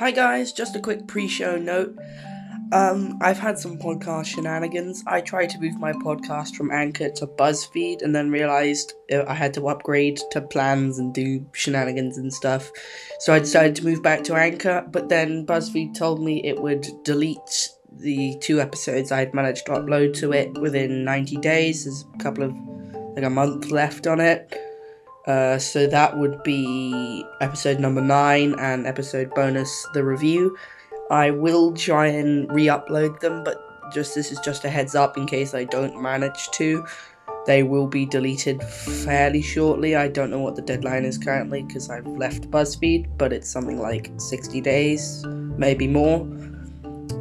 Hi guys, just a quick pre-show note. Um, I've had some podcast shenanigans. I tried to move my podcast from Anchor to Buzzsprout and then realized uh, I had to upgrade to plans and do shenanigans and stuff. So I decided to move back to Anchor, but then Buzzsprout told me it would delete the two episodes I'd managed to upload to it within 90 days. There's a couple of, like a month left on it. Uh, so that would be episode number nine and episode bonus, the review. I will try and re-upload them, but just this is just a heads up in case I don't manage to. They will be deleted fairly shortly. I don't know what the deadline is currently because I've left Buzzsprout, but it's something like 60 days, maybe more.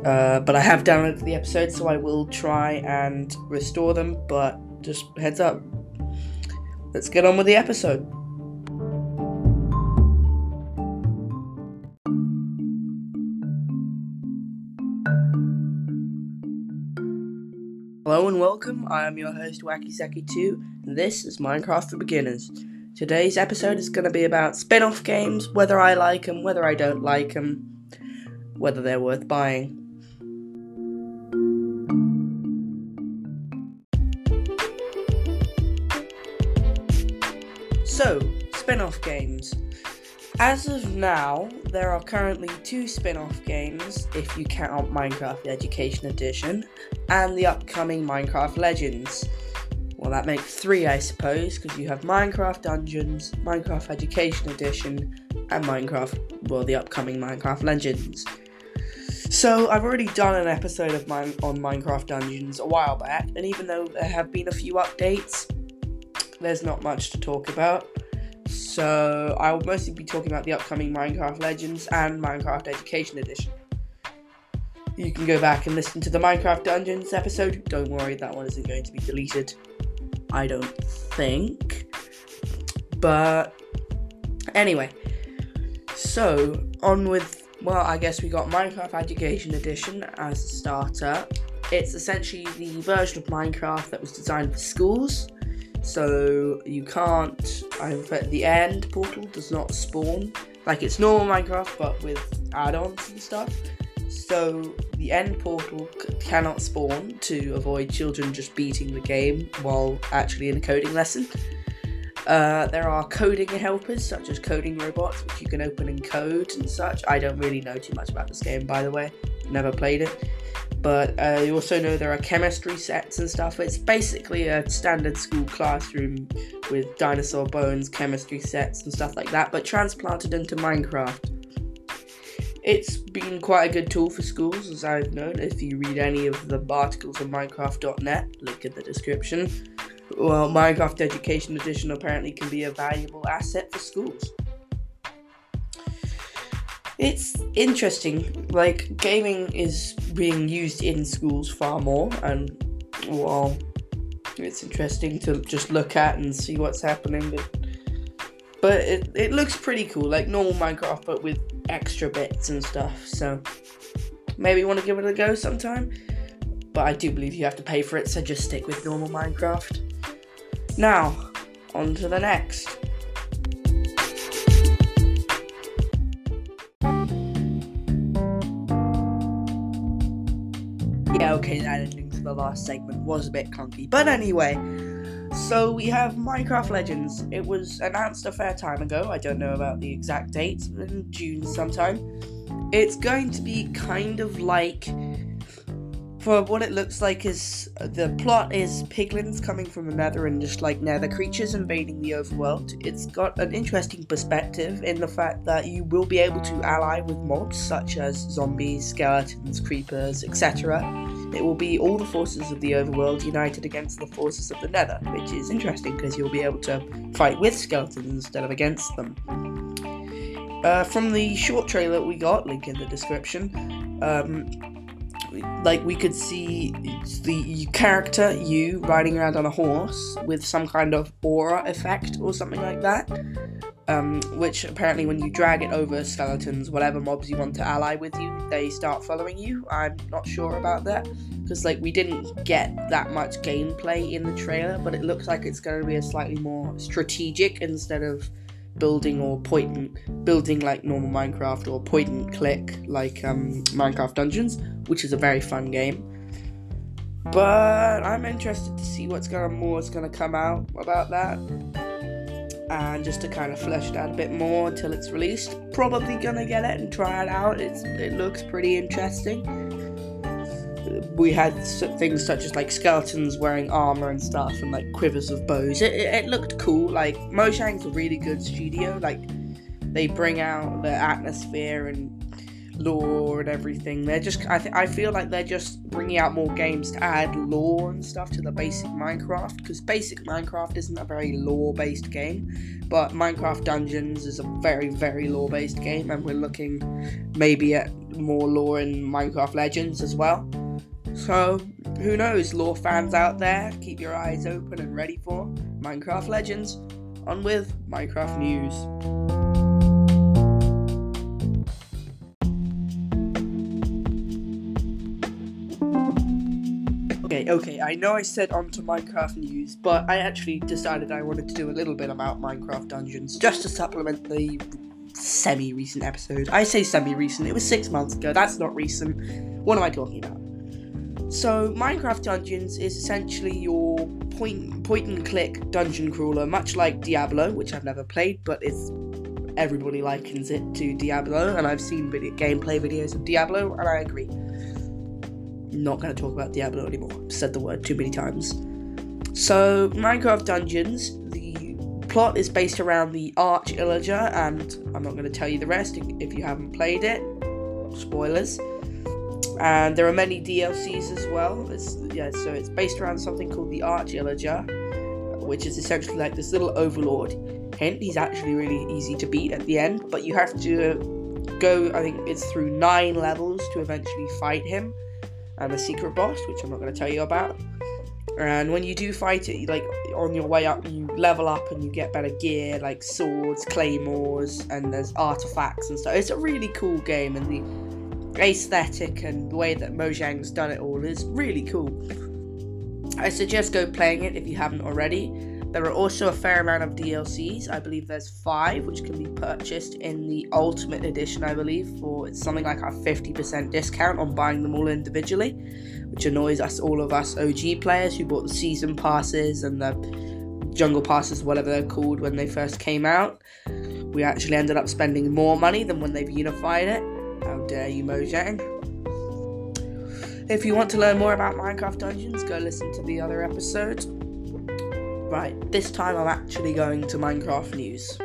Uh, but I have downloaded the episode, so I will try and restore them. But just heads up, let's get on with the episode. Hello and welcome. I am your host Wacky Seki 2, and this is Minecraft for Beginners. Today's episode is going to be about spin off games, whether I like them, whether I don't like them, whether they're worth buying. So, spin off games. As of now, there are currently two spin off games, if you count Minecraft Education Edition, and the upcoming Minecraft Legends. Well, that makes three, I suppose, because you have Minecraft Dungeons, Minecraft Education Edition, and Minecraft, well, the upcoming Minecraft Legends. So, I've already done an episode of mine on Minecraft Dungeons a while back, and even though there have been a few updates, there's not much to talk about. So I will mostly be talking about the upcoming Minecraft Legends and Minecraft Education Edition. You can go back and listen to the Minecraft Dungeons episode. Don't worry, that one isn't going to be deleted. I don't think. But anyway, so on with well, I guess we got Minecraft Education Edition as a starter. It's essentially the version of Minecraft that was designed for schools so you can't. Fact, the end portal does not spawn like it's normal Minecraft, but with add-ons and stuff. So the end portal c- cannot spawn to avoid children just beating the game while actually in a coding lesson. Uh, there are coding helpers such as coding robots, which you can open and code and such. I don't really know too much about this game, by the way. Never played it. But uh, you also know there are chemistry sets and stuff. It's basically a standard school classroom with dinosaur bones, chemistry sets, and stuff like that, but transplanted into Minecraft. It's been quite a good tool for schools, as I've known. If you read any of the articles on Minecraft.net, link in the description. Well, Minecraft Education Edition apparently can be a valuable asset for schools it's interesting. Like gaming is being used in schools far more, and well, it's interesting to just look at and see what's happening. But but it it looks pretty cool, like normal Minecraft, but with extra bits and stuff. So maybe you want to give it a go sometime. But I do believe you have to pay for it, so just stick with normal Minecraft. Now, on to the next. Okay, that ending to the last segment was a bit clunky. But anyway, so we have Minecraft Legends. It was announced a fair time ago. I don't know about the exact date, in June sometime. It's going to be kind of like for what it looks like is the plot is piglins coming from the nether and just like nether creatures invading the overworld. It's got an interesting perspective in the fact that you will be able to ally with mobs such as zombies, skeletons, creepers, etc. It will be all the forces of the overworld united against the forces of the nether, which is interesting because you'll be able to fight with skeletons instead of against them. Uh, from the short trailer we got, link in the description, um, like we could see the character you riding around on a horse with some kind of aura effect or something like that um, which apparently when you drag it over skeletons whatever mobs you want to ally with you they start following you i'm not sure about that because like we didn't get that much gameplay in the trailer but it looks like it's going to be a slightly more strategic instead of building or point and building like normal Minecraft or point and click like um, Minecraft Dungeons, which is a very fun game. But I'm interested to see what's gonna more is gonna come out about that. And just to kind of flesh it out a bit more until it's released. Probably gonna get it and try it out. It's it looks pretty interesting. We had things such as like skeletons wearing armor and stuff, and like quivers of bows. It, it, it looked cool. Like Mojang's a really good studio. Like they bring out the atmosphere and lore and everything. They're just, I, th- I feel like they're just bringing out more games to add lore and stuff to the basic Minecraft because basic Minecraft isn't a very lore based game, but Minecraft Dungeons is a very, very lore based game, and we're looking maybe at more lore in Minecraft Legends as well. So, who knows, lore fans out there, keep your eyes open and ready for Minecraft Legends. On with Minecraft News. Okay, I know I said onto Minecraft news, but I actually decided I wanted to do a little bit about Minecraft Dungeons just to supplement the semi recent episode. I say semi recent, it was six months ago, that's not recent. What am I talking about? So, Minecraft Dungeons is essentially your point, point and click dungeon crawler, much like Diablo, which I've never played, but it's everybody likens it to Diablo, and I've seen video, gameplay videos of Diablo, and I agree not going to talk about Diablo anymore. I've said the word too many times. So, Minecraft Dungeons, the plot is based around the Arch Illager, and I'm not going to tell you the rest if you haven't played it. Spoilers. And there are many DLCs as well. It's, yeah, so it's based around something called the Arch Illager, which is essentially like this little overlord. Hint, he's actually really easy to beat at the end, but you have to go, I think it's through nine levels to eventually fight him and a secret boss, which I'm not going to tell you about. And when you do fight it, like on your way up, you level up and you get better gear, like swords, claymores, and there's artifacts and stuff. It's a really cool game, and the aesthetic and the way that Mojang's done it all is really cool. I suggest go playing it if you haven't already. There are also a fair amount of DLCs. I believe there's five, which can be purchased in the Ultimate Edition, I believe, for something like a 50% discount on buying them all individually, which annoys us, all of us OG players who bought the season passes and the jungle passes, whatever they're called, when they first came out. We actually ended up spending more money than when they've unified it. How dare you, Mojang? If you want to learn more about Minecraft Dungeons, go listen to the other episodes. Right, this time I'm actually going to Minecraft news.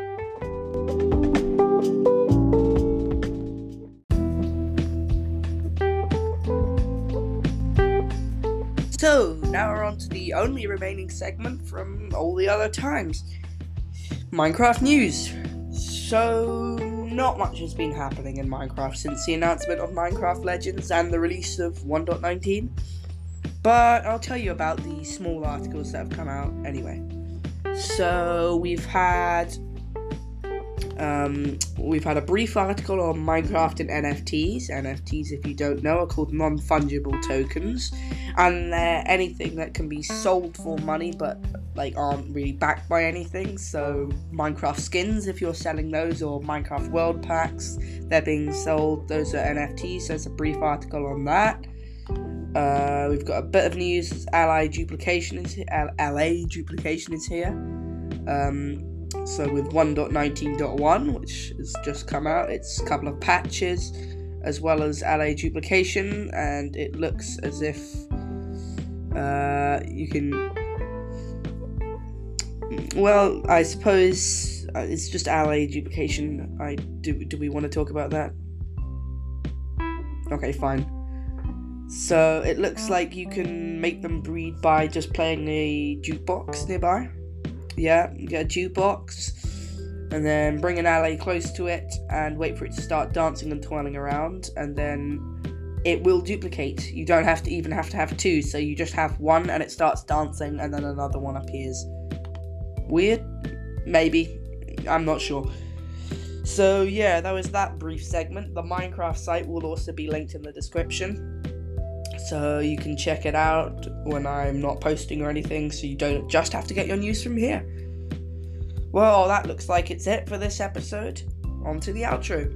So, now we're on to the only remaining segment from all the other times Minecraft news. So, not much has been happening in Minecraft since the announcement of Minecraft Legends and the release of 1.19. But I'll tell you about the small articles that have come out anyway. So we've had um, we've had a brief article on Minecraft and NFTs. NFTs, if you don't know, are called non fungible tokens, and they're anything that can be sold for money but like aren't really backed by anything. So Minecraft skins, if you're selling those, or Minecraft world packs, they're being sold. Those are NFTs. So there's a brief article on that. Uh, we've got a bit of news. Allay duplication is here. Allay duplication is here. Um, so with 1.19.1, which has just come out, it's a couple of patches, as well as Allay duplication, and it looks as if uh, you can. Well, I suppose uh, it's just Allay duplication. I do. Do we want to talk about that? Okay, fine. So it looks like you can make them breed by just playing a jukebox nearby. Yeah, get a jukebox, and then bring an allay close to it and wait for it to start dancing and twirling around, and then it will duplicate. You don't have to even have to have two, so you just have one and it starts dancing, and then another one appears. Weird? Maybe. I'm not sure. So, yeah, that was that brief segment. The Minecraft site will also be linked in the description so you can check it out when I'm not posting or anything, so you don't just have to get your news from here. Well, that looks like it's it for this episode. On to the outro.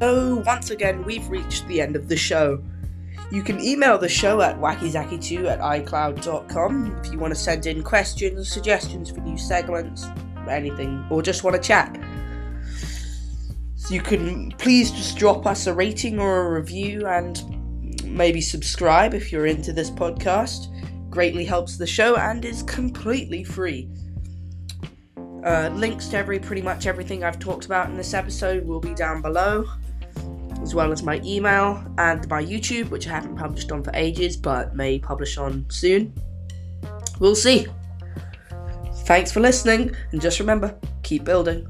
So, once again, we've reached the end of the show. You can email the show at wackyzaki2 at icloud.com if you want to send in questions, suggestions for new segments, anything, or just want to chat. So you can please just drop us a rating or a review and maybe subscribe if you're into this podcast. Greatly helps the show and is completely free. Uh, links to every pretty much everything I've talked about in this episode will be down below, as well as my email and my YouTube, which I haven't published on for ages but may publish on soon. We'll see. Thanks for listening, and just remember keep building.